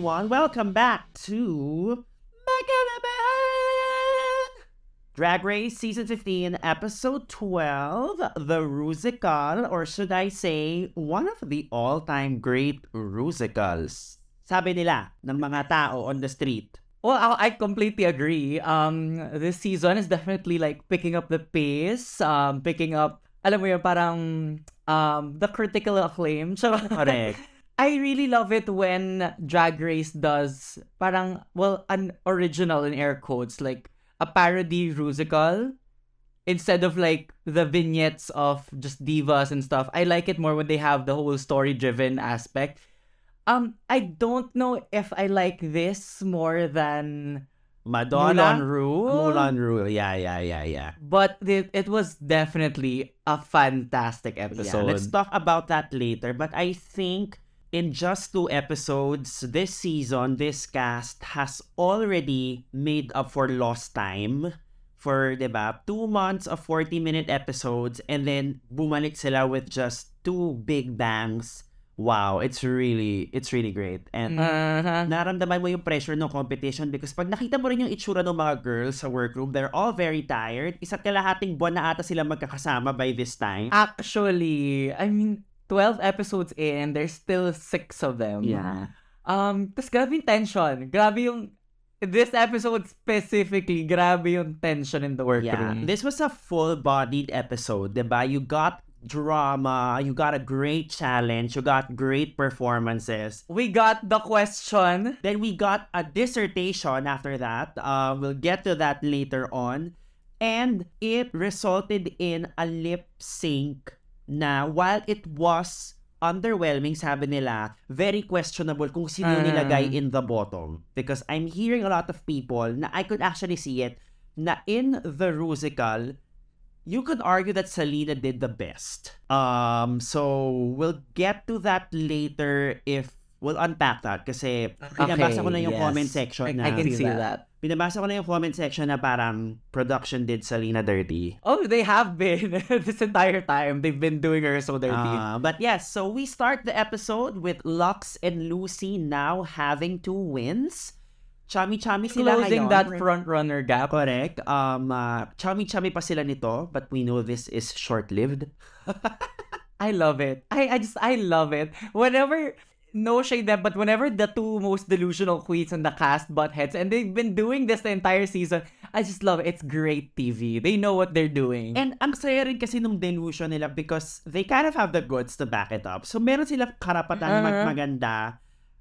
everyone. Welcome back to Drag Race Season 15, Episode 12, The Rusical, or should I say, one of the all-time great Rusicals. Sabi nila ng mga tao on the street. Well, I, completely agree. Um, this season is definitely like picking up the pace, um, picking up, alam mo yun, parang um, the critical acclaim. So, Correct. I really love it when Drag Race does parang, well, an original in air quotes, like a parody musical instead of like the vignettes of just divas and stuff. I like it more when they have the whole story driven aspect. Um, I don't know if I like this more than Madonna. Moulin Rouge. Moulin Rouge. Yeah, yeah, yeah, yeah. But it, it was definitely a fantastic episode. Yeah, let's talk about that later. But I think in just two episodes this season, this cast has already made up for lost time for, di ba, two months of 40-minute episodes and then bumalik sila with just two big bangs. Wow, it's really, it's really great. And Uh-huh. naramdaman mo yung pressure ng competition because pag nakita mo rin yung itsura ng mga girls sa workroom, they're all very tired. Isa't kalahating buwan na ata sila magkakasama by this time. Actually, I mean, 12 episodes in, there's still six of them. Yeah. Um, tas grabe yung tension. Grabe yung, this episode specifically, grabe yung tension in the Yeah. workroom. This was a full-bodied episode, diba? You got drama, you got a great challenge, you got great performances. We got the question. Then we got a dissertation after that. Uh, we'll get to that later on. And it resulted in a lip sync na while it was underwhelming, sabi nila, very questionable kung sino Ah. nilagay in the bottom. Because I'm hearing a lot of people na I could actually see it na in the Rusical, you could argue that Selena did the best. Um, so we'll get to that later if we'll unpack that kasi pinabasa ko na yung yes. comment section I, na I can see that. Pinabasa ko na yung comment section na parang production did Salina dirty. Oh, they have been this entire time. They've been doing her so dirty. Uh, but yes, so we start the episode with Luxx and Loosey now having two wins. Chummy-chummy sila Closing ngayon. that front runner gap. Correct. Um, uh, chummy-chummy pa sila nito, but we know this is short-lived. I love it. I, I just I love it. Whenever no shade them, but whenever the two most delusional queens on the cast butt heads, and they've been doing this the entire season, I just love it. It's great TV. They know what they're doing. And ang saya rin kasi nung delusion nila because they kind of have the goods to back it up. So meron silang karapatan mag Uh-huh. maganda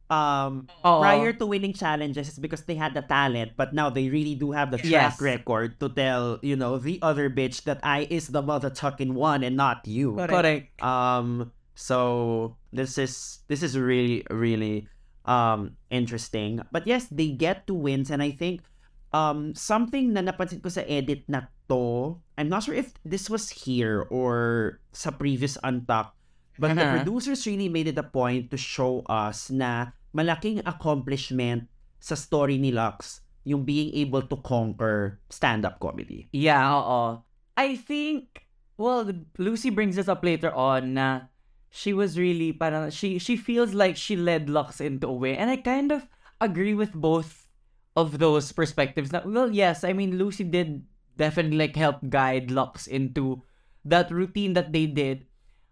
um, Oo. prior to winning challenges is because they had the talent but now they really do have the track Yes. record to tell, you know, the other bitch that I is the mother tucking one and not you. Correct. Um so this is this is really really um interesting. But yes, they get to wins and I think um something na napansin ko sa edit na to, I'm not sure if this was here or sa previous Untucked, but the Uh-huh. producers really made it a point to show us na malaking accomplishment sa story ni Luxx yung being able to conquer stand-up comedy. Yeah, oo. I think, well, Loosey brings this up later on na she was really, parang, she, she feels like she led Luxx into a way. And I kind of agree with both of those perspectives. Now, well, yes, I mean, Loosey did definitely like help guide Luxx into that routine that they did.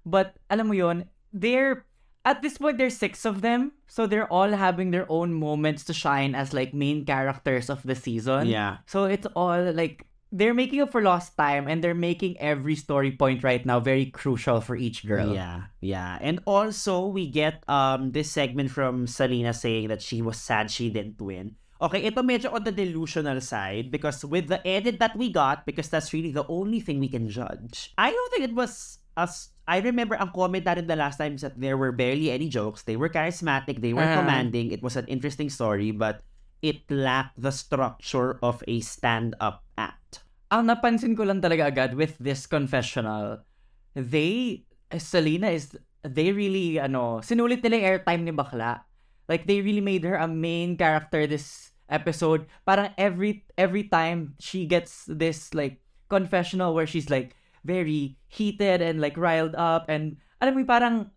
But, alam mo yon they're, at this point, there's six of them. So they're all having their own moments to shine as like main characters of the season. Yeah. So it's all like they're making up for lost time and they're making every story point right now very crucial for each girl. Yeah, yeah. And also we get um this segment from Salina saying that she was sad she didn't win. Okay, ito medyo on the delusional side because with the edit that we got, because that's really the only thing we can judge. I don't think it was as I remember ang comment natin the last time is that there were barely any jokes. They were charismatic, they were Uh-huh. commanding. It was an interesting story, but it lacked the structure of a stand-up act. Ang napansin ko lang talaga agad with this confessional, they, Selena is, they really, ano, sinulit nila yung airtime ni Bakla. Like, they really made her a main character this episode. Parang every, every time she gets this, like, confessional where she's, like, very heated and, like, riled up and, alam mo, parang,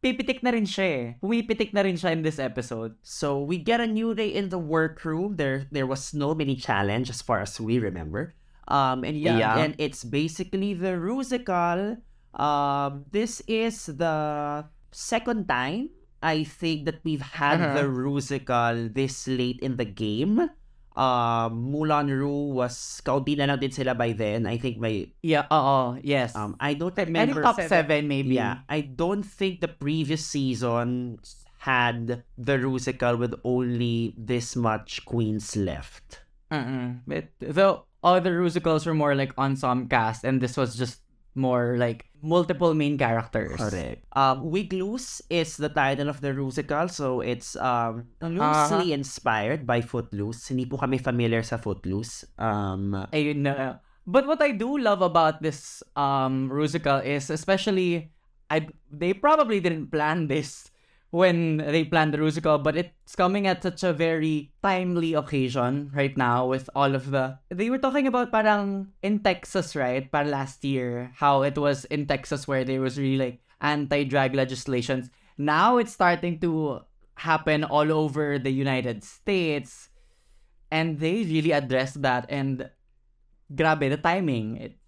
pipitik na rin siya eh. Pumipitik na rin siya in this episode. So we get a new day in the workroom. There there was no mini challenge as far as we remember. Um and yeah, Yeah. and it's basically the Rusical. Um this is the second time I think that we've had Uh-huh. the Rusical this late in the game. Um Moulin Ru was kaunti na lang din sila by then. I think may Yeah, oo, yes. um I don't Any remember top seven, maybe. Yeah, I don't think the previous season had the Rusical with only this much queens left. Mm-mm. But though all the other musicals were more like ensemble cast, and this was just more like multiple main characters. Correct. Um, is the title of the Rusical, so it's um loosely inspired by Footloose. Hindi po kami familiar sa Footloose. Um, Ayun na. But what I do love about this um musical is especially I they probably didn't plan this when they planned the musical, but it's coming at such a very timely occasion right now with all of the they were talking about parang in Texas, right? Para last year, how it was in Texas where there was really like anti-drag legislations. Now it's starting to happen all over the United States and they really addressed that and grabe the timing it's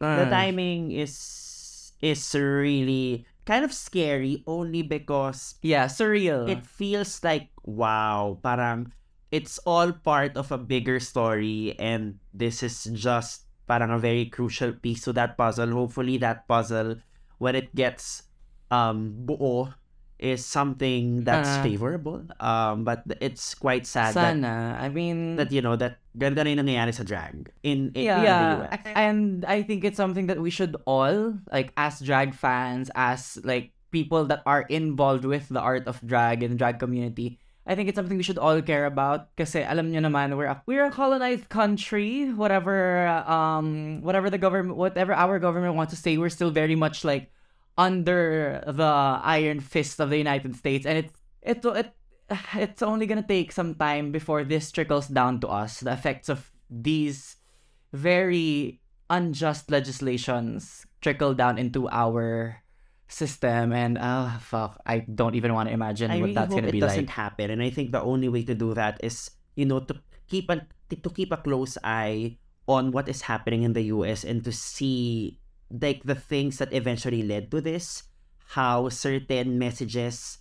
the uh, timing is is really kind of scary only because yeah surreal. it feels like wow parang it's all part of a bigger story and this is just parang a very crucial piece to that puzzle. Hopefully that puzzle when it gets um buo is something that's Ah. favorable. Um but it's quite sad that, sana. I mean that you know that ganda na yung nangyayari sa drag in, in, in the yeah. US. and I think it's something that we should all like as drag fans as like people that are involved with the art of drag and drag community I think it's something we should all care about. Kasi alam nyo naman we're a, we're a colonized country. Whatever um whatever the government whatever our government wants to say we're still very much like under the iron fist of the United States and it's it it it's only gonna take some time before this trickles down to us the effects of these very unjust legislations trickle down into our system and ah fuck I don't even want to imagine I what really that's gonna be it be doesn't like happen, and I think the only way to do that is you know to keep a to keep a close eye on what is happening in the U.S. and to see like the things that eventually led to this, how certain messages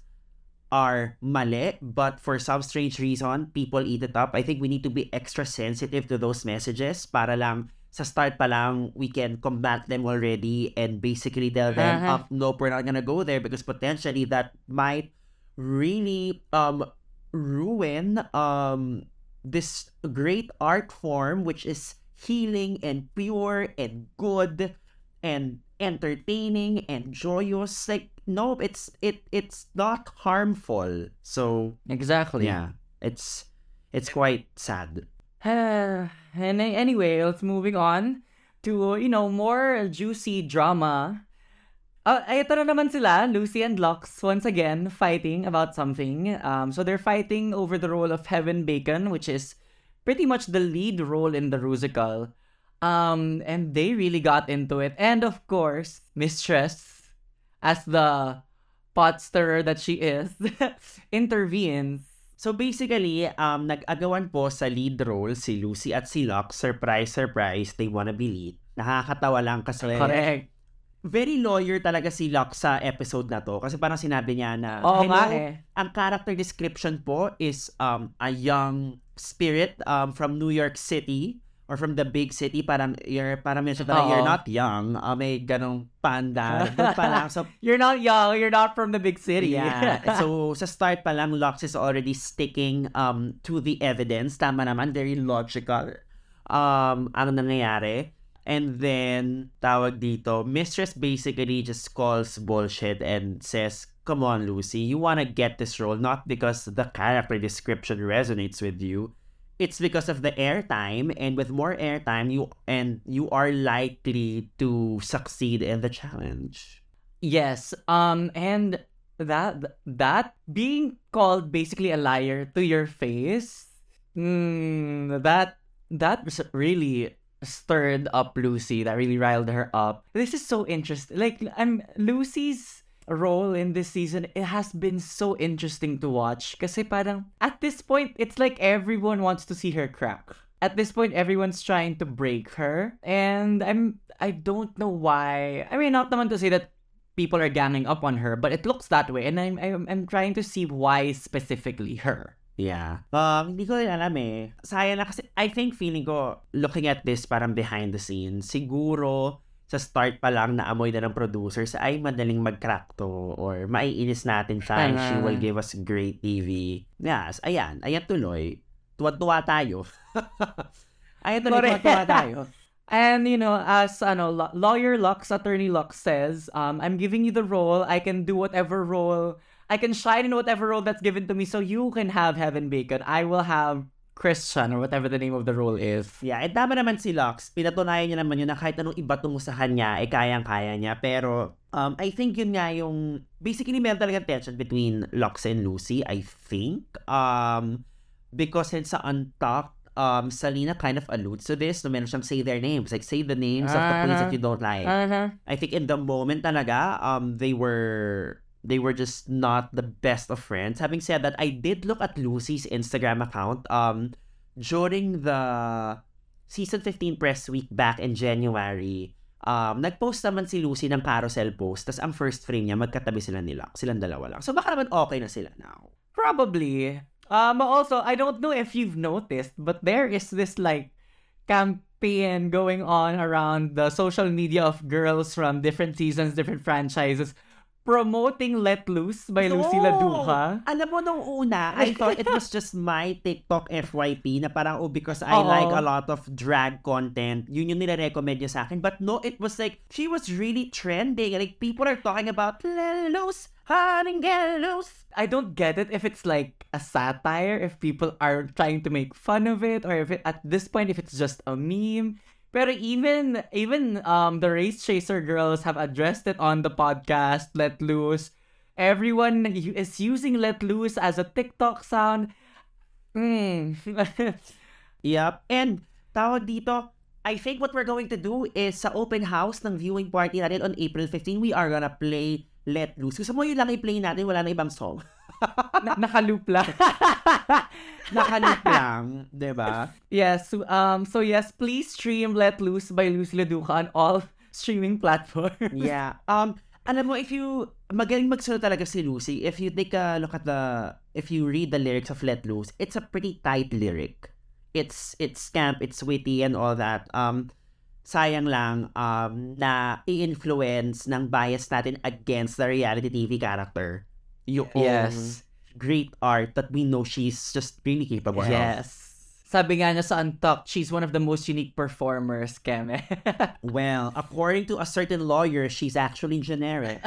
are mali, but for some strange reason, people eat it up. I think we need to be extra sensitive to those messages para lang sa start pa lang, we can combat them already and basically tell them, Uh-huh. up, nope, we're not gonna go there because potentially that might really um ruin um this great art form which is healing and pure and good and entertaining and joyous like no it's it it's not harmful so exactly yeah it's it's quite sad and anyway, let's moving on to you know more juicy drama. Uh, ito na naman sila, Loosey and Luxx, once again fighting about something. Um, so they're fighting over the role of Heaven Bacon, which is pretty much the lead role in the musical. Um, and they really got into it. And of course, Mistress, as the pot stirrer that she is, intervenes. So basically, um, nag-agawan po sa lead role si Lucy at si Locke. Surprise, surprise, they wanna be lead. Nakakatawa lang kasi Correct. very lawyer talaga si Locke sa episode na to. Kasi parang sinabi niya na, Oo hello, nga eh. ang character description po is um, a young spirit um, from New York City or from the big city. Parang, you're, parang mention parang, you're not young. Uh, may ganong panda. Doon pa lang. So, You're not young, you're not from the big city. Yeah. so, sa start pa lang, Luxx is already sticking um to the evidence. Tama naman, very logical. Um, ano nangyayari. And then, tawag dito, Mistress basically just calls bullshit and says, Come on, Loosey, you wanna get this role not because the character description resonates with you. It's because of the airtime, and with more airtime, you and you are likely to succeed in the challenge. yes. Um and that that being called basically a liar to your face, mm, that that really stirred up Loosey. That really riled her up. This is so interesting. Like I'm Loosey's role in this season, it has been so interesting to watch. Kasi parang, at this point, it's like everyone wants to see her crack. At this point, everyone's trying to break her. And I'm, I don't know why. I mean, not naman to say that people are ganging up on her, but it looks that way. And I'm, I'm, I'm trying to see why specifically her. Yeah. Um, hindi ko rin alam eh. Sayang na kasi, I think feeling ko, looking at this parang behind the scenes, siguro, sa start pa lang na amoy na ng producers, ay madaling mag-crack to or maiinis natin siya and she will give us great TV. Yes, ayan. Ayan tuloy. Tuwa-tuwa tayo. ayan tuloy, tuwa-tuwa tayo. And you know, as ano, law- lawyer Lux, attorney Lux says, um, I'm giving you the role. I can do whatever role. I can shine in whatever role that's given to me. So you can have Heaven Bacon. I will have Christian or whatever the name of the role is. Yeah, eh tama naman si Lux. Pinatunayan niya naman yun na kahit anong iba tungo sa kanya, eh kayang-kaya niya. Pero, um, I think yun nga yung, basically meron talagang tension between Lux and Lucy, I think. Um, because it's sa Untucked, um, Salina kind of alludes to this. So, meron siyang say their names. Like, say the names of the queens that you don't like. Uh-huh. I think in the moment talaga, um, they were they were just not the best of friends. Having said that, I did look at Loosey's Instagram account um during the season 15 press week back in January. Um, nag-post naman si Loosey ng carousel post. Tapos ang first frame niya, magkatabi sila nila. Silang dalawa lang. So baka naman okay na sila now. Probably. Um, also, I don't know if you've noticed, but there is this like campaign going on around the social media of girls from different seasons, different franchises, promoting Let Loose by Loosey No! LaDuca. Alam mo, nung una, I thought it was just my TikTok FYP na parang, oh, because I Oo. like a lot of drag content, yun yung nire-recommend niya sa akin. But no, it was like, she was really trending. Like, people are talking about, let loose, honey, get loose. I don't get it if it's like a satire, if people are trying to make fun of it, or if it, at this point, if it's just a meme. Pero even even um the race chaser girls have addressed it on the podcast Let Loose. Everyone is using Let Loose as a TikTok sound. Mm. Yep. And, tawag dito, I think what we're going to do is sa open house ng viewing party natin on April 15, we are gonna play Let Loose. Gusto mo yun lang i-play natin, wala na ibang song. Na- nakaloop lang. Nakalit lang, 'di ba? yes. so, Um. So yes, please stream Let Loose by Lucy Laduca on all streaming platforms. Yeah. Um, alam mo, if you, magaling magsulat talaga si Lucy. If you take a look at the, if you read the lyrics of Let Loose, it's a pretty tight lyric. It's, it's camp, it's witty and all that. Um, sayang lang, um, na i-influence ng bias natin against the reality TV character. Yung Yes. Great art that we know she's just really capable of. Yes. Sabi nga niya sa Untucked, she's one of the most unique performers, Keme. Well, according to a certain lawyer, she's actually generic.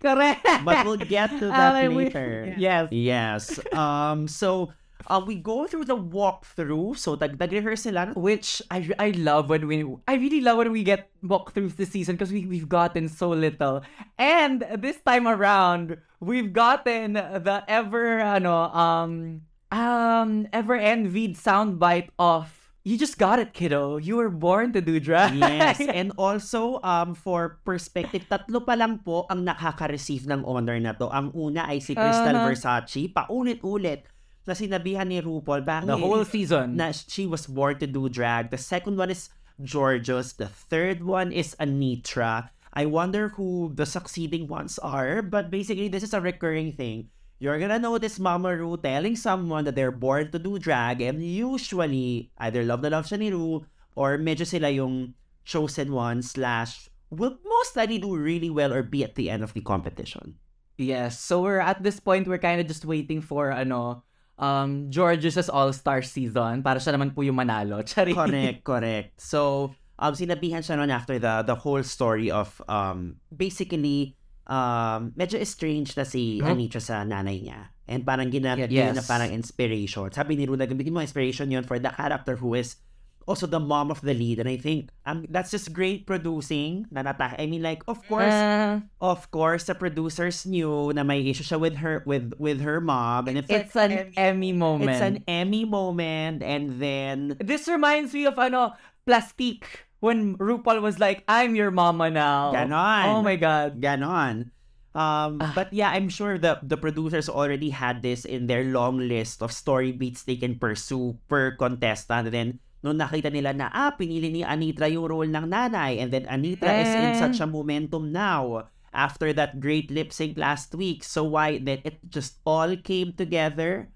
Correct. But we'll get to that Ah, we- later. Yes. Yes. Um. So, uh, we go through the walkthrough. So, tag rehearse sila. Which I I love when we I really love when we get walkthroughs this season because we we've gotten so little. And this time around, we've gotten the ever ano um um ever envied soundbite of you just got it, kiddo. You were born to do drag. Yes. And also, um, for perspective, tatlo pa lang po ang nakaka-receive ng honor na to. Ang una ay si Crystal Uh-huh. Versace. Paulit-ulit na sinabihan ni RuPaul. Bakit the whole season. na she was born to do drag. The second one is Jorgeous. The third one is Anetra. I wonder who the succeeding ones are, but basically this is a recurring thing. You're gonna notice Mama Ru telling someone that they're born to do drag and usually either love na love siya ni Ru or medyo sila yung chosen one slash will most likely do really well or be at the end of the competition. Yes. So we're at this point we're kind of just waiting for ano um George's All-Star season para siya naman po yung manalo. Chari. correct, correct. So, um, sinabihan siya noon after the the whole story of um basically um medyo estranged na si Mhm. Anitra sa nanay niya. And parang ginamit Yes. na parang inspiration. Sabi ni Runa, gamitin mo inspiration yun for the character who is also the mom of the lead. And I think um that's just great producing. Na nata- I mean like, of course, Uh, of course, the producers knew na may issue siya with her with with her mom. And if it's an Emmy moment. it's an Emmy moment and then This reminds me of ano, Plastique when RuPaul was like, I'm your mama now. Ganon. Oh my God. Ganon. Um, Ah. but yeah, I'm sure the the producers already had this in their long list of story beats they can pursue per contestant. And then, nung nakita nila na, ah, pinili ni Anetra yung role ng nanay. And then, Anetra is in Eh. such a momentum now after that great lip sync last week. So why, then it just all came together.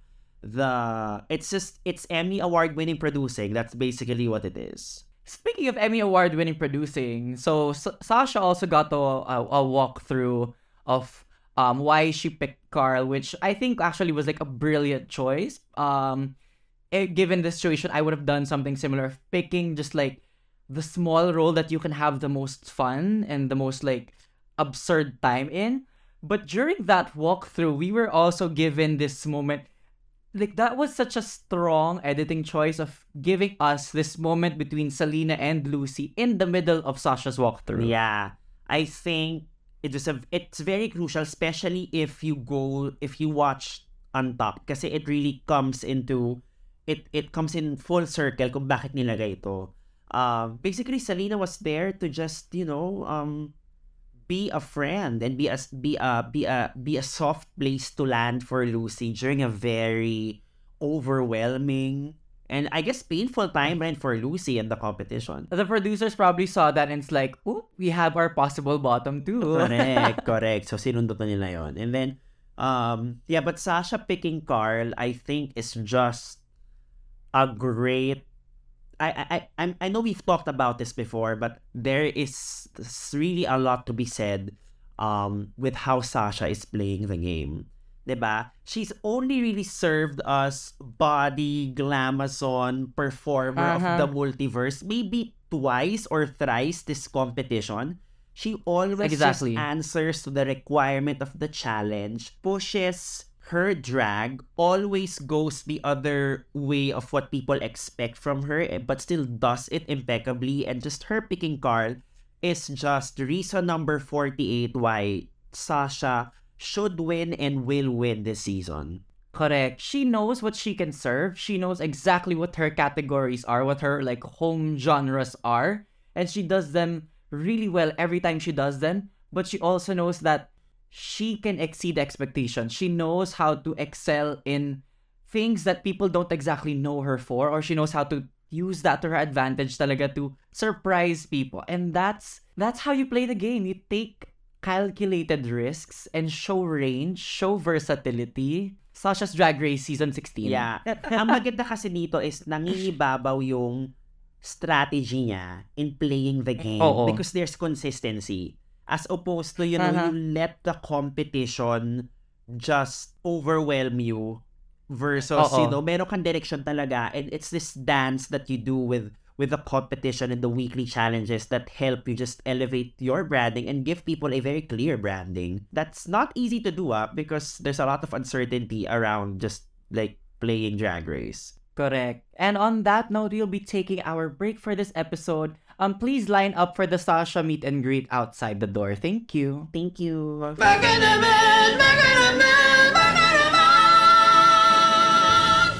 The, it's just, it's Emmy award winning producing. That's basically what it is. Speaking of Emmy Award winning producing, so Sasha also got a, a, a walkthrough of um why she picked Carl, which I think actually was like a brilliant choice. Um, eh, Eh, given the situation, I would have done something similar, picking just like the small role that you can have the most fun and the most like absurd time in. But during that walkthrough, we were also given this moment like that was such a strong editing choice of giving us this moment between Salina and Loosey in the middle of Sasha's walkthrough. Yeah, I think it was a it's very crucial, especially if you go if you watch on top, kasi it really comes into it it comes in full circle kung bakit nilagay ito. Um, basically, Salina was there to just you know um be a friend and be a be a be a be a soft place to land for Loosey during a very overwhelming and I guess painful time right for Loosey in the competition. The producers probably saw that and it's like, oh, we have our possible bottom too. correct, correct. So sinundot na nila yon. And then, um, yeah, but Sasha picking Carl, I think, is just a great. I I I I'm- know we've talked about this before, but there is really a lot to be said, um, with how Sasha is playing the game. 'Di ba? She's only really served us body glamazon performer of Uh-huh. the multiverse maybe twice or thrice this competition. She always Exactly. answers to the requirement of the challenge, pushes her drag, always goes the other way of what people expect from her, eh, but still does it impeccably. And just her picking Carl is just reason number 48 why Sasha should win and will win this season. Correct. She knows what she can serve. She knows exactly what her categories are, what her like home genres are, and she does them really well every time she does them. But she also knows that she can exceed expectations. She knows how to excel in things that people don't exactly know her for, or she knows how to use that to her advantage talaga to surprise people. And that's that's how you play the game. You take calculated risks and show range, show versatility. Sasha's Drag Race Season 16. Yeah. Ang maganda kasi nito is nangingibabaw yung strategy niya in playing the game Oo. because there's consistency. As opposed to, you know, Uh-huh. you let the competition just overwhelm you versus, Oo. you know, meron kang direction talaga and it's this dance that you do with with the competition and the weekly challenges that help you just elevate your branding and give people a very clear branding. That's not easy to do ah because there's a lot of uncertainty around just like playing drag race. Correct. And on that note, we'll be taking our break for this episode. Um, please line up for the Sasha meet and greet outside the door. Thank you. Thank you.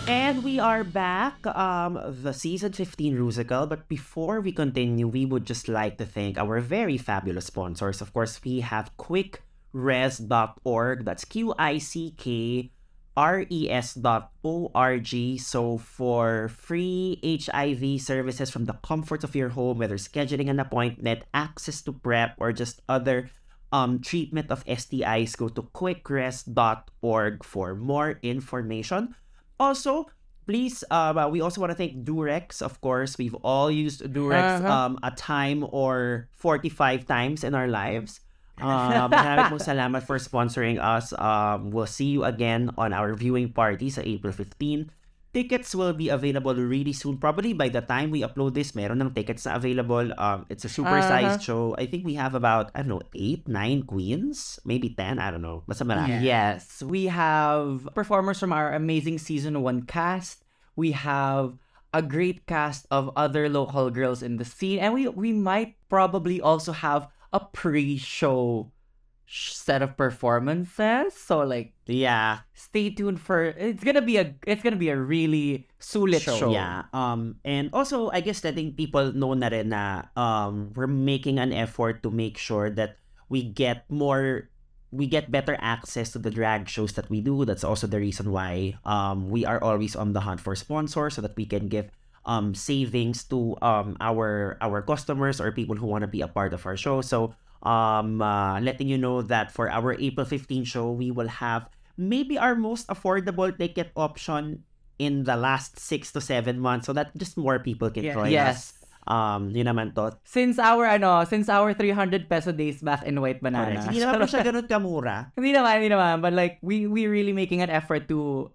And we are back, um, the season 15 Rusical. But before we continue, we would just like to thank our very fabulous sponsors. Of course, we have quickres.org. That's Q I C K R E S dot O R G. So for free HIV services from the comfort of your home, whether scheduling an appointment, access to PrEP, or just other um, treatment of STIs, go to quickres.org for more information. Also, please, uh, we also want to thank Durex. Of course, we've all used Durex Uh-huh. um, a time or 45 times in our lives. Uh, maraming pong salamat for sponsoring us. Um, we'll see you again on our viewing party sa April 15. Tickets will be available really soon. Probably by the time we upload this, meron ng tickets na available. Um, it's a super-sized show. I think we have about, I don't know, 8, 9 queens? Maybe 10? I don't know. Basta marami. Yes, we have performers from our amazing season one cast. We have a great cast of other local girls in the scene, and we we might probably also have a pre-show set of performances. So like Yeah. stay tuned for it's gonna be a it's gonna be a really sulit show. Yeah. Um and also I guess letting people know na rin na um we're making an effort to make sure that we get more we get better access to the drag shows that we do. That's also the reason why um we are always on the hunt for sponsors so that we can give um savings to um our our customers or people who want to be a part of our show. So um uh, letting you know that for our April 15 show we will have maybe our most affordable ticket option in the last six to seven months so that just more people can Yeah. join Yes. us. Um, yun naman to. Since our ano, since our 300 peso days back in White Banana. Hindi naman po siya ganun kamura. hindi naman, hindi naman. But like, we we really making an effort to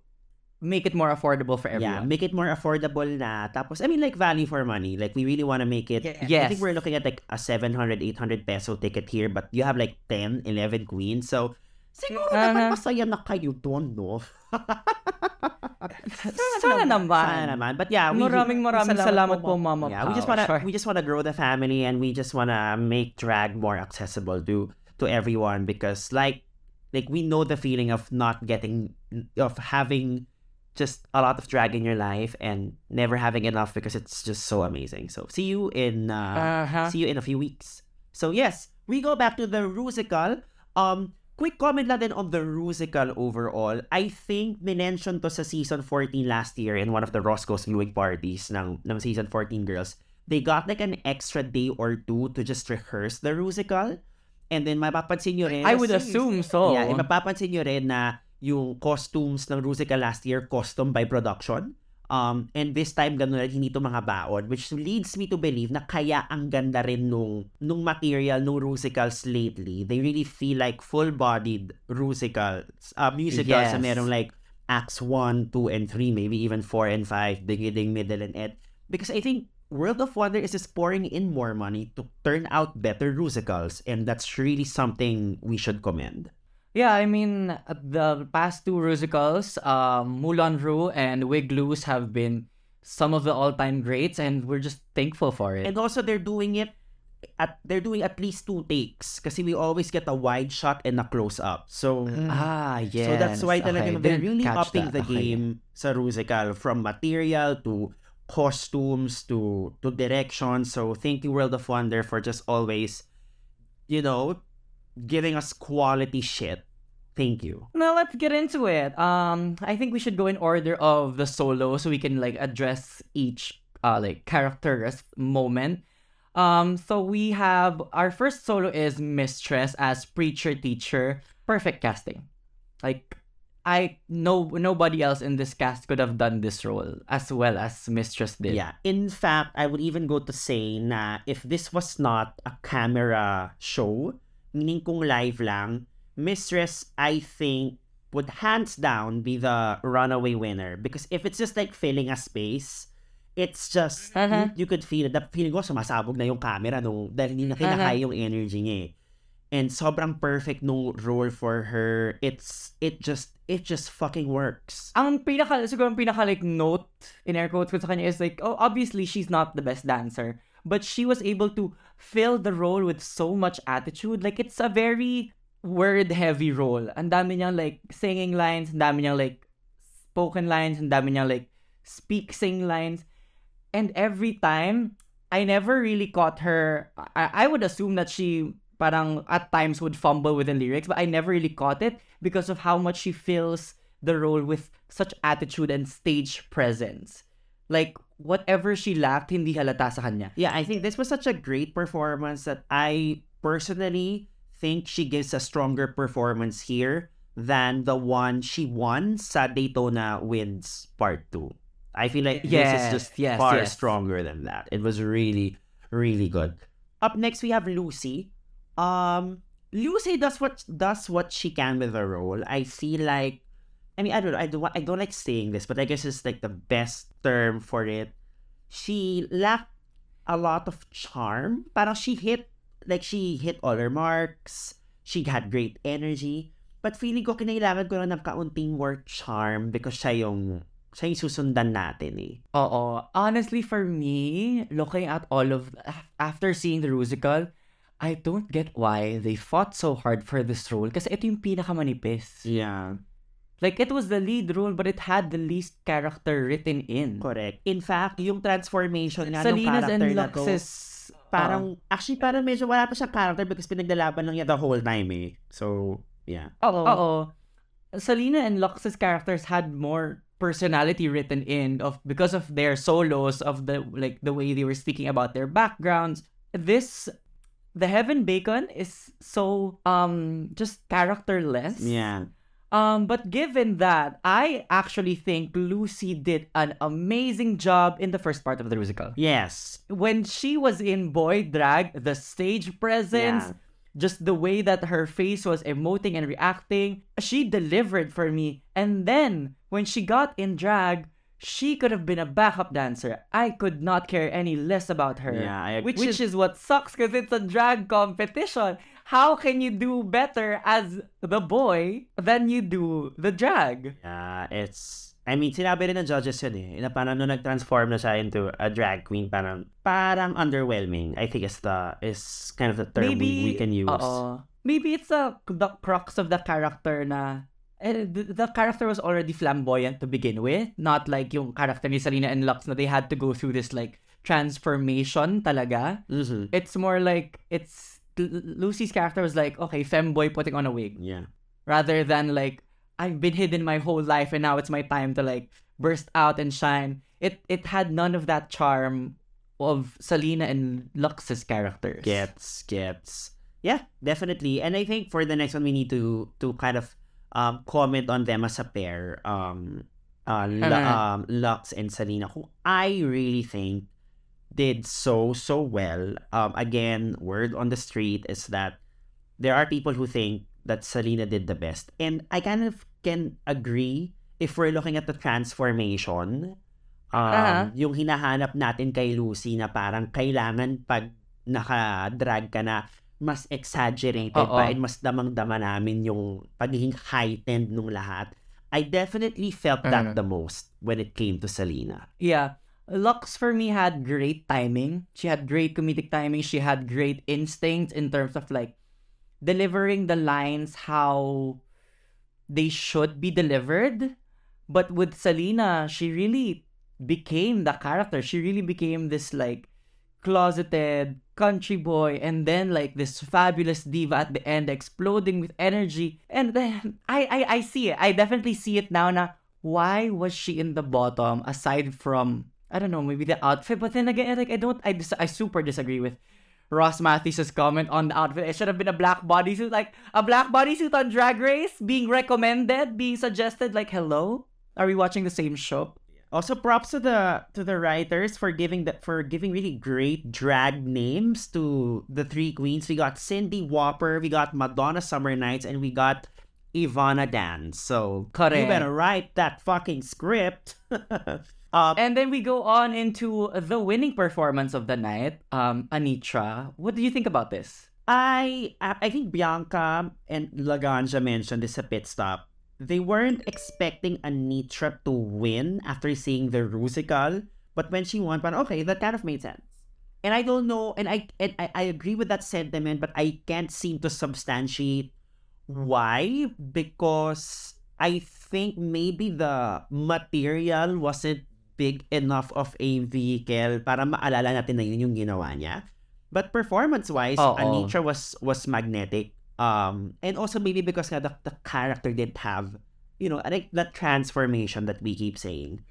make it more affordable for everyone. Yeah, make it more affordable na. Tapos, I mean, like, value for money. Like, we really want to make it. Yeah. I think we're looking at like a 700, 800 peso ticket here, but you have like 10, 11 queens. So, siguro Uh-huh. naman masaya na kayo doon, no? Sana naman. Sana naman. But yeah, we, Maraming maraming salamat po, Mama Yeah, we just wanna Sure. we just wanna grow the family and we just wanna make drag more accessible to to everyone because like like we know the feeling of not getting of having just a lot of drag in your life and never having enough because it's just so amazing. So see you in uh, Uh-huh. see you in a few weeks. So yes, we go back to the Rusical. Um, quick comment lang din on the Rusical overall. I think minention to sa season 14 last year in one of the Roscoe's viewing parties ng, ng season 14 girls. They got like an extra day or two to just rehearse the Rusical. And then mapapansin nyo rin. I would assume so. Yeah, mapapansin nyo rin na yung costumes ng Rusical last year, custom by production. Um, and this time, ganun rin, hindi to mga baon, which leads me to believe na kaya ang ganda rin nung, nung material nung Rusicals lately. They really feel like full-bodied Rusicals, uh, musicals Yes. na merong like acts 1, 2, and 3, maybe even 4 and 5, beginning, middle, and end. Because I think World of Wonder is just pouring in more money to turn out better Rusicals, and that's really something we should commend. Yeah, I mean, uh, the past two musicals, um, Moulin Rouge and Wig Loose have been some of the all-time greats, and we're just thankful for it. And also they're doing it at they're doing at least two takes kasi we always get a wide shot and a close up. So ah, yes. so that's why talaga Okay, they're really catch upping that. the Okay. game sa Rusical from material to costumes to to direction. So thank you World of Wonder for just always you know giving us quality shit. Thank you. Now let's get into it. Um, I think we should go in order of the solo so we can like address each uh like character's moment. Um, so we have our first solo is Mistress as preacher teacher. Perfect casting. Like I no nobody else in this cast could have done this role as well as Mistress did. Yeah. In fact, I would even go to say na if this was not a camera show, meaning kung live lang, Mistress, I think, would hands down be the runaway winner. Because if it's just like filling a space, it's just, Uh-huh. you, you could feel it. Feeling ko, sumasabog na yung camera nung, dahil hindi na kinakaya yung energy niya eh. And sobrang perfect nung role for her. It's, it just, it just fucking works. ang pinaka siguro ang pinaka like note in air quotes ko sa kanya is like oh obviously she's not the best dancer but she was able to fill the role with so much attitude. Like it's a very word heavy role. And dami niyang like singing lines and dami niyang like spoken lines and dami niyang like speak sing lines. And every time I never really caught her. I, I would assume that she parang at times would fumble with the lyrics but I never really caught it because of how much she fills the role with such attitude and stage presence. Like whatever she lacked hindi halata sa kanya Yeah, I think this was such a great performance that I personally think she gives a stronger performance here than the one she won sa Daytona Wind Part 2. I feel like this Yes, is just yes, far yes. stronger than that. It was really, really good. Up next, we have Loosey. Um, Loosey does what does what she can with the role. I feel like, I mean, I don't know. I don't. I don't like saying this, but I guess it's like the best term for it. She lacked a lot of charm. Parang she hit, like she hit all her marks. She had great energy. But feeling ko kinailangan ko lang ng kaunting more charm because siya yung, siya yung susundan natin eh. Oo. Honestly, for me, looking at all of, after seeing the musical, I don't get why they fought so hard for this role kasi ito yung pinakamanipis. Yeah. Like, it was the lead role but it had the least character written in. Correct. In fact, yung transformation nga ng Salinas character and na to, Luxx's... parang, actually, parang medyo wala pa siyang character because pinaglalaban lang niya the whole time eh. So, yeah. Oo. Oo. Salina and Luxx's characters had more personality written in of because of their solos of the like the way they were speaking about their backgrounds. This the Heaven Bacon is so um just characterless. Yeah. Um, but given that, I actually think Loosey did an amazing job in the first part of the musical. Yes. When she was in boy drag, the stage presence, Yeah. just the way that her face was emoting and reacting, she delivered for me. And then when she got in drag, she could have been a backup dancer. I could not care any less about her. Yeah, I ag- which, is, what sucks because it's a drag competition. How can you do better as the boy than you do the drag? Yeah, it's... I mean, sinabi rin ng judges yun eh. Na parang nung nag-transform na siya into a drag queen, parang, parang underwhelming. I think is the, is kind of the term we, we can use. Oo. Maybe it's a, the crux of the character na eh, the, the character was already flamboyant to begin with. Not like yung character ni Salina and Luxx na they had to go through this like transformation talaga. Mhm. It's more like it's Loosey's character was like, okay, femboy putting on a wig. Yeah. Rather than like I've been hidden my whole life and now it's my time to like burst out and shine. It it had none of that charm of Salina and Luxx's characters. Gets, gets. Yeah, definitely. And I think for the next one, we need to to kind of um comment on them as a pair. Um, uh, Lu- Uh-huh. um Luxx and Salina, who I really think did so so well. Um, again, word on the street is that there are people who think that Selena did the best, and I kind of can agree if we're looking at the transformation. Um, Uh-huh. yung hinahanap natin kay Lucy na parang kailangan pag naka-drag ka na mas exaggerated Oo. pa and mas damang-dama namin yung pagiging heightened nung lahat. I definitely felt that Mhm. the most when it came to Selena. Yeah. Luxx for me had great timing. She had great comedic timing. She had great instinct in terms of like delivering the lines how they should be delivered. But with Salina, she really became the character. She really became this like closeted country boy and then like this fabulous diva at the end exploding with energy. And then I I, I see it. I definitely see it now na why was she in the bottom aside from I don't know, maybe the outfit, but then again, like I don't I dis- I super disagree with Ross Mathews' comment on the outfit. It should have been a black bodysuit, like a black bodysuit on Drag Race, being recommended, being suggested. Like, hello, are we watching the same show? Also, props to the to the writers for giving that for giving really great drag names to the three queens. We got Cindy Whopper, we got Madonna Summer Nights, and we got Ivana Dance. So you better write that fucking script. um, And then we go on into the winning performance of the night, um, Anetra. What do you think about this? I I think Bianca and Laganja mentioned this a pit stop. They weren't expecting Anetra to win after seeing the Rusical, but when she won, parang, okay, that kind of made sense. And I don't know, and I and I, I agree with that sentiment, but I can't seem to substantiate why. Because I think maybe the material wasn't big enough of a vehicle para maalala natin na yun yung ginawa niya. But performance-wise, Oo. Anetra was was magnetic. Um, and also maybe because the, the character didn't have, you know, like that transformation that we keep saying.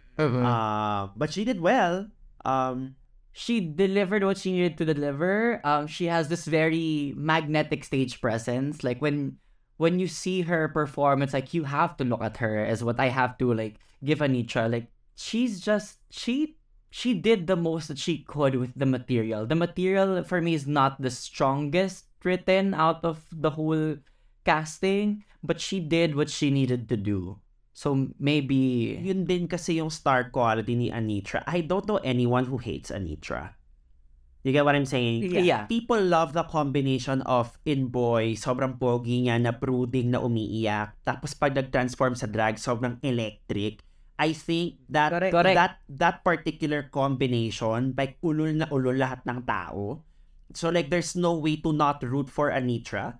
Uh, but she did well. Um, she delivered what she needed to deliver. Um, she has this very magnetic stage presence. Like when when you see her perform, it's like you have to look at her as what I have to like give Anetra. Like she's just she she did the most that she could with the material. The material for me is not the strongest written out of the whole casting, but she did what she needed to do. So maybe yun din kasi yung star quality ni Anetra. I don't know anyone who hates Anetra. You get what I'm saying? Yeah. People love the combination of in boy, sobrang pogi niya, na brooding, na umiiyak. Tapos pag nag-transform sa drag, sobrang electric. I think that Correct. that that particular combination, like ulol na ulol lahat ng tao. So like there's no way to not root for Anetra.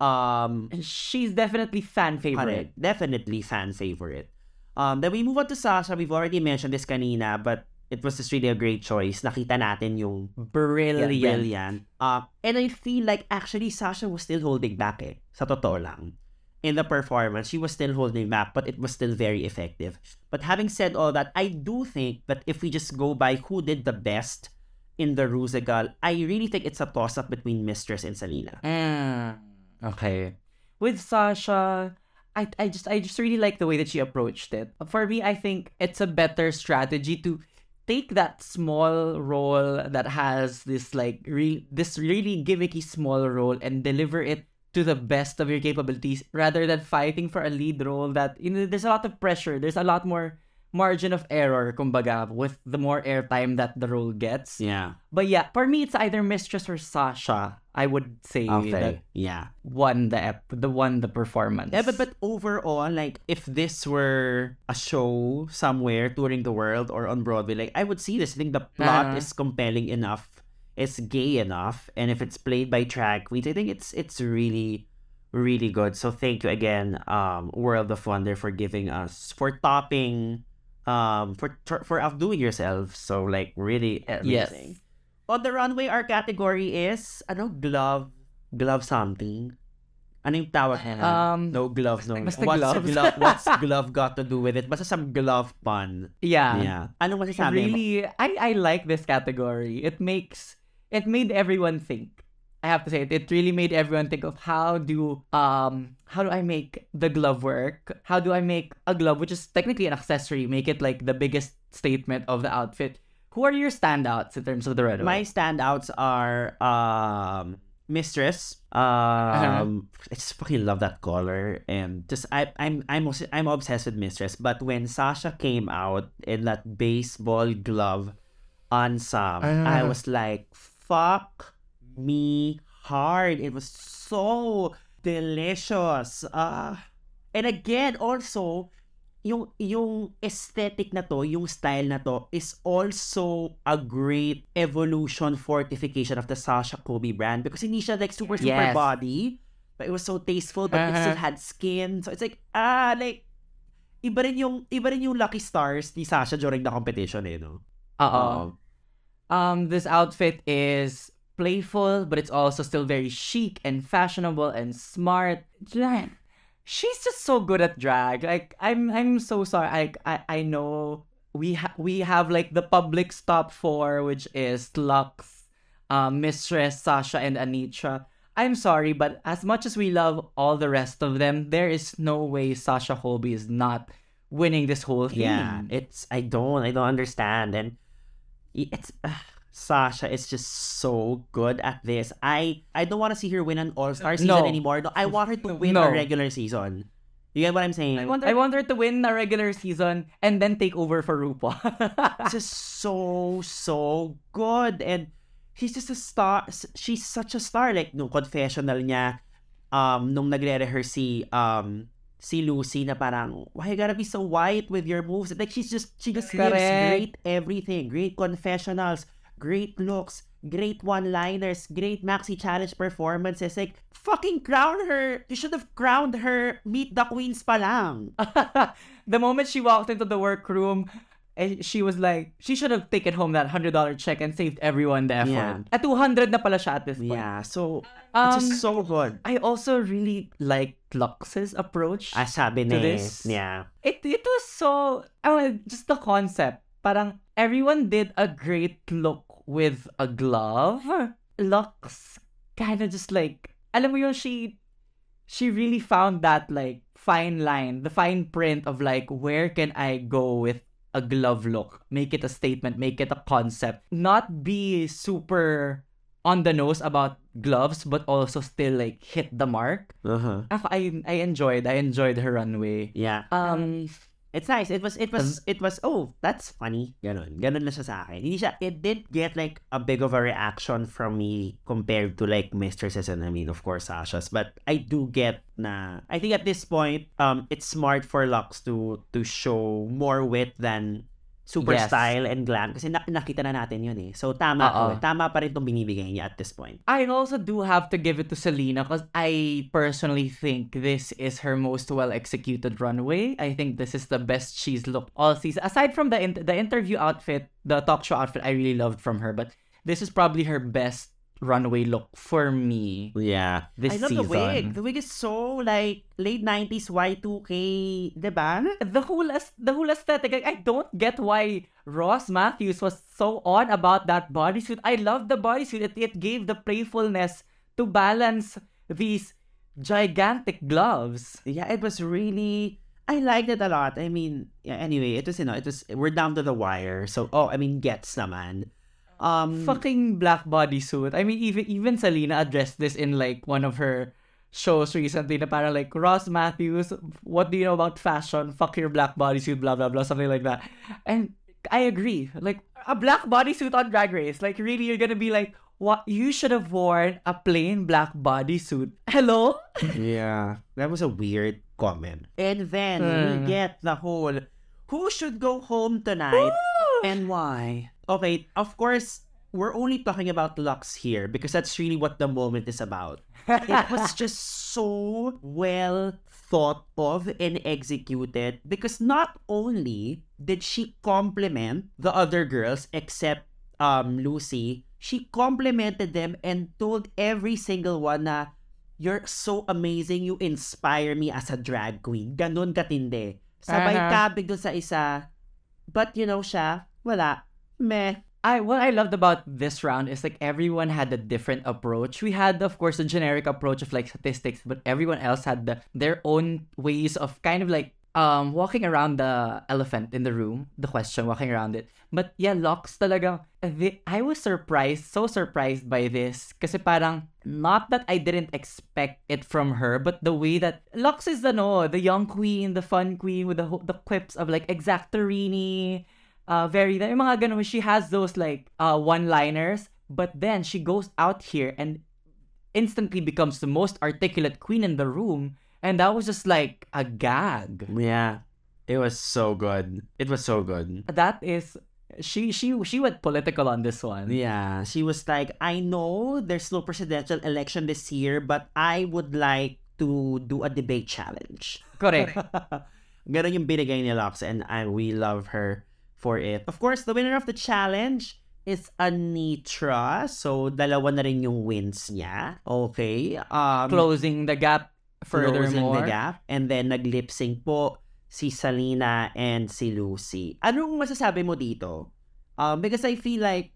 Um She's definitely fan favorite. Correct. Definitely fan favorite. Um, then we move on to Sasha. We've already mentioned this kanina, but it was just really a great choice. Nakita natin yung Brilliant. brilliant. Uh, and I feel like actually Sasha was still holding back eh. Sa totoo lang. In the performance, she was still holding back, but it was still very effective. But having said all that, I do think that if we just go by who did the best in the Rusical, I really think it's a toss-up between Mistress and Salina. Mm, okay. With Sasha, I I just I just really like the way that she approached it. For me, I think it's a better strategy to take that small role that has this like re- this really gimmicky small role and deliver it to the best of your capabilities rather than fighting for a lead role that you know there's a lot of pressure there's a lot more margin of error kumbaga with the more airtime that the role gets Yeah. but yeah for me it's either mistress or sasha i would say that Yeah. won the ep- the won the performance. Yeah, but but overall, like if this were a show somewhere touring the world or on Broadway, like I would see this. I think the plot Uh-huh. is compelling enough, it's gay enough, and if it's played by drag queens, I think it's it's really really good. So thank you again, um, World of Wonder for giving us for topping, um, for for, outdoing yourself. So like really yes. amazing. On the runway, our category is ano glove glove something. Ano yung tawag niya? Um, no gloves, no. basta what's gloves. glove? What's glove got to do with it? Basta some glove pun. Yeah. yeah. Ano masasabi mo? Really, I I like this category. It makes it made everyone think. I have to say it. It really made everyone think of how do um how do I make the glove work? How do I make a glove which is technically an accessory, make it like the biggest statement of the outfit? Who are your standouts in terms of the red? My standouts are um Mistress. Um I just fucking love that color and just I I'm I'm I'm obsessed with Mistress. But when Sasha came out in that baseball glove ensemble, I Ah. was like, fuck me hard. It was so delicious. Ah. and again, also, yung yung aesthetic na to, yung style na to is also a great evolution fortification of the Sasha Kobe brand because hindi siya like super super Yes. body but it was so tasteful but it still Uh-huh. had skin so it's like ah like iba rin yung iba rin yung lucky stars ni Sasha during the competition eh no Uh-oh. Um, this outfit is playful, but it's also still very chic and fashionable and smart. She's just so good at drag. Like I'm, I'm so sorry. I, I, I know we ha- we have like the public's top four, which is Luxx, um, Mistress, Sasha, and Anetra. I'm sorry, but as much as we love all the rest of them, there is no way Sasha Colby is not winning this whole thing. Yeah, it's I don't I don't understand and it's uh, Sasha is just so good at this. I I don't want to see her win an All Star season No. anymore. No, I want her to win No. a regular season. You get what I'm saying? I want, I want her to win a regular season and then take over for RuPaul. It's just so so good and she's just a star. She's such a star. Like nung confessional niya, um, nung nagre-rehearse si um si Lucy na parang why you gotta be so white with your moves? Like she's just she just gives great everything. Great confessionals great looks great one-liners great maxi challenge performances. Like fucking crown her. You should have crowned her meet the queens pa lang. The moment she walked into the workroom, eh, she was like, she should have taken home that $100 check and saved everyone the effort. Yeah. At 200 na pala siya at this point. yeah so Um, it's just so good I also really like Luxx's approach. ah sabi to ni this. yeah it it was so I mean, just the concept. Parang everyone did a great look with a glove. Luxx kind of just like alam mo yun she she really found that like fine line, the fine print of like where can I go with a glove look, make it a statement, make it a concept, not be super on the nose about gloves but also still like hit the mark. uh-huh I I enjoyed I enjoyed her runway. yeah Um It's nice. It was, it was, it was, oh, that's funny. Ganon. Ganon na siya sa akin. Hindi siya, it did get like a big of a reaction from me compared to like Mistresses and I mean, of course, Sasha's. But I do get na, I think at this point, um, it's smart for Luxx to, to show more wit than super Yes. style and glam kasi na- nakita na natin yun eh. So tama eh. Tama pa rin itong binibigay niya at this point. I also do have to give it to Salina because I personally think this is her most well executed runway. I think this is the best she's looked all season. Aside from the in- the interview outfit, the talk show outfit, I really loved from her, but this is probably her best runway look for me Yeah. this I love season. the wig. The wig is so like late 90s Y2K, diba? the whole the whole aesthetic. I, I don't get why Ross Mathews was so on about that bodysuit. I love the bodysuit. It, it gave the playfulness to balance these gigantic gloves. Yeah, it was really I liked it a lot. I mean, yeah, anyway, it was you know, it was we're down to the wire. So oh, I mean, gets naman. Um Fucking black bodysuit. I mean, even even Salina addressed this in like one of her shows recently. Na parang like Ross Mathews, what do you know about fashion? Fuck your black bodysuit, blah blah blah, something like that. And I agree. Like a black bodysuit on Drag Race. Like really, you're gonna be like, what? You should have worn a plain black bodysuit. Hello. Yeah, that was a weird comment. And then we Hmm. get the whole who should go home tonight and why. Okay, of course, we're only talking about Luxx here because that's really what the moment is about. it was just so well thought of and executed because not only did she compliment the other girls except um Loosey, she complimented them and told every single one na you're so amazing, you inspire me as a drag queen. Ganon katindi. Sabay Uh-huh. kabig sa isa. But you know siya, wala. Meh. I what I loved about this round is like everyone had a different approach. We had, of course, a generic approach of like statistics, but everyone else had the, their own ways of kind of like um walking around the elephant in the room, the question, walking around it. But yeah, Luxx talaga. the- I was surprised, so surprised by this. Kasi parang, not that I didn't expect it from her, but the way that Luxx is the no, the young queen, the fun queen with the the quips of like exactorini, uh, very yung mga ganun, she has those like uh, one-liners, but then she goes out here and instantly becomes the most articulate queen in the room, and that was just like a gag. Yeah. It was so good. It was so good. That is, she she she went political on this one. Yeah, she was like, I know there's no presidential election this year, but I would like to do a debate challenge. Correct. Ganon yung binigay ni Luxx and I, we love her for it. Of course, the winner of the challenge is Anitra. So, dalawa na rin yung wins niya. Okay. Um, Closing the gap closing furthermore. the gap. And then, nag-lip sync po si Salina and si Lucy. Anong masasabi mo dito? Um, because I feel like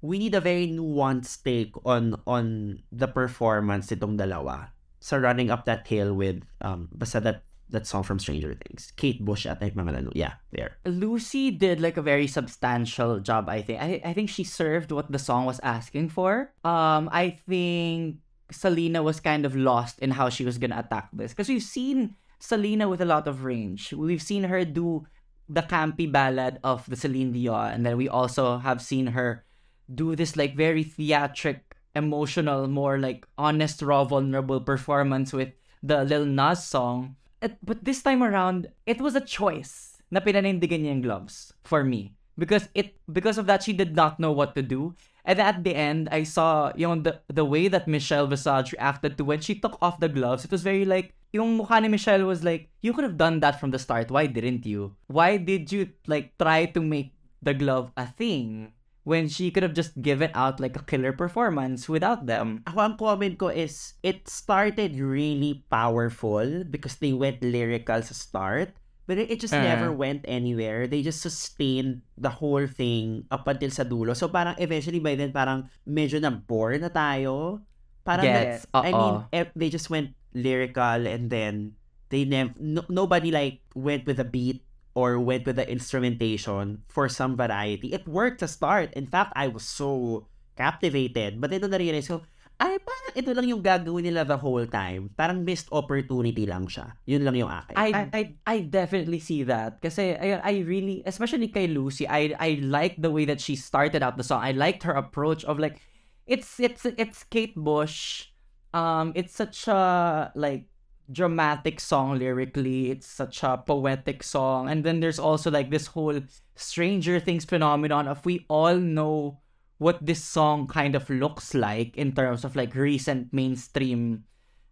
we need a very nuanced take on on the performance nitong dalawa sa running up that hill with um basta that that song from Stranger Things. Kate Bush at lalo. Yeah, there. Loosey did like a very substantial job, I think. I, I think she served what the song was asking for. Um, I think Salina was kind of lost in how she was gonna attack this. Because we've seen Salina with a lot of range. We've seen her do the campy ballad of the Celine Dion, and then we also have seen her do this like very theatric, emotional, more like honest, raw, vulnerable performance with the Lil Nas song. At- but this time around, it was a choice na pinanindigan niya yung gloves for me. Because it because of that, she did not know what to do. And at the end, I saw the, the way that Michelle Visage reacted to when she took off the gloves. It was very like, yung mukha ni Michelle was like, you could have done that from the start. Why didn't you? Why did you like try to make the glove a thing when she could have just given out like a killer performance without them? Ako ang comment ko is it started really powerful because they went lyrical sa start. But it, just Uh. never went anywhere. They just sustained the whole thing up until sa dulo. So parang eventually by then parang medyo na bore na tayo. Parang Gets, I mean, eh, they just went lyrical and then they never no, nobody like went with a beat or went with the instrumentation for some variety. It worked to start. In fact, I was so captivated. But ito na-realize ko, ay, parang ito lang yung gagawin nila the whole time. Parang missed opportunity lang siya. Yun lang yung akin. I, I I definitely see that kasi I I really especially kay Loosey I I like the way that she started out the song. I liked her approach of like it's it's it's Kate Bush. Um it's such a like dramatic song lyrically. It's such a poetic song. And then there's also like this whole Stranger Things phenomenon of we all know what this song kind of looks like in terms of like recent mainstream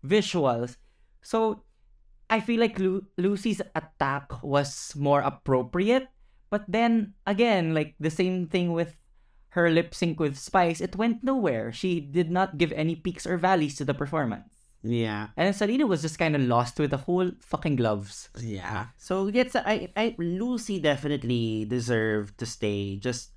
visuals. So I feel like Lu- Loosey's attack was more appropriate. But then again, like the same thing with her lip sync with Spice, it went nowhere. She did not give any peaks or valleys to the performance. Yeah. And Salina was just kind of lost with the whole fucking gloves. Yeah. So yes, I, I Loosey definitely deserved to stay. Just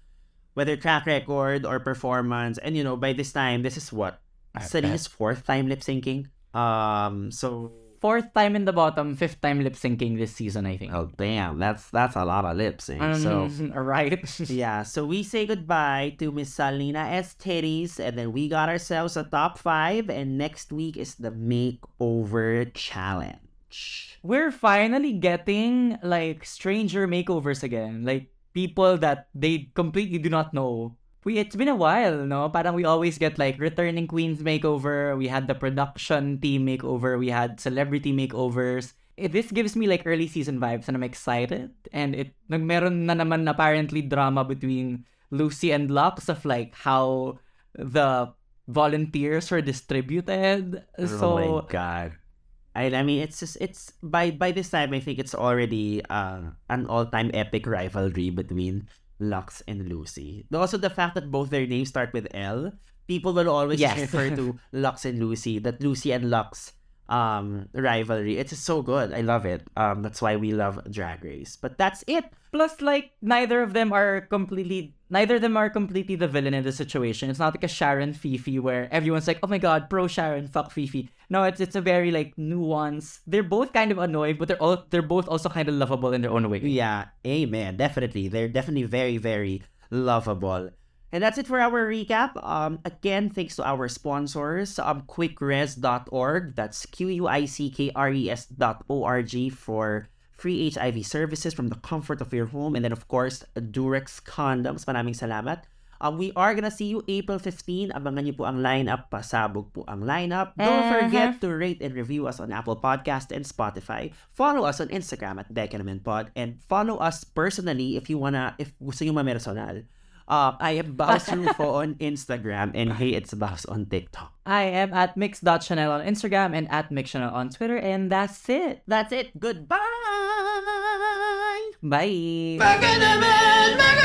whether track record or performance, and you know, by this time, this is what Salina's fourth time lip syncing. Um. So Fourth time in the bottom, fifth time lip syncing this season, I think. oh damn, that's that's a lot of lip sync. so Um, right. yeah. So we say goodbye to Miss Salina EsTitties, and then we got ourselves a top five. And next week is the makeover challenge. We're finally getting like stranger makeovers again. Like people that they completely do not know. We it's been a while, no? Parang we always get like returning queens makeover. We had the production team makeover. We had celebrity makeovers. It, this gives me like early season vibes, and I'm excited. And it nag meron na naman apparently drama between Loosey and Luxx of like how the volunteers were distributed. So oh my god. I, I mean it's just it's by by this time I think it's already uh, an all-time epic rivalry between Luxx and Loosey. Also the fact that both their names start with L, people will always Yes. refer to Luxx and Loosey, that Loosey and Luxx um rivalry. It's just so good. I love it. Um that's why we love Drag Race. But that's it. Plus, like neither of them are completely neither of them are completely the villain in the situation. It's not like a Sharon Phi Phi where everyone's like, "Oh my god, pro Sharon, fuck Phi Phi." No, it's it's a very like nuance. They're both kind of annoying, but they're all they're both also kind of lovable in their own way. Yeah, amen. Definitely. They're definitely very, very lovable. And that's it for our recap. Um, again, thanks to our sponsors, um, quickres.org. That's Q-U-I-C-K-R-E-S E dot O-R-G for free HIV services from the comfort of your home. And then, of course, Durex condoms. Maraming salamat. Um, we are gonna see you April 15. Abangan niyo po ang lineup. Pasabog po ang lineup. Don't Mhm. forget to rate and review us on Apple Podcast and Spotify. Follow us on Instagram at Baka Naman Pod. And follow us personally if you wanna, if gusto nyo mamersonal. Uh, I am Baus Rufo on Instagram and Hey It's Baus on TikTok. I am at mix.chanel on Instagram and at mixchanel on Twitter, and that's it. That's it. Goodbye! Bye. Baka naman, mga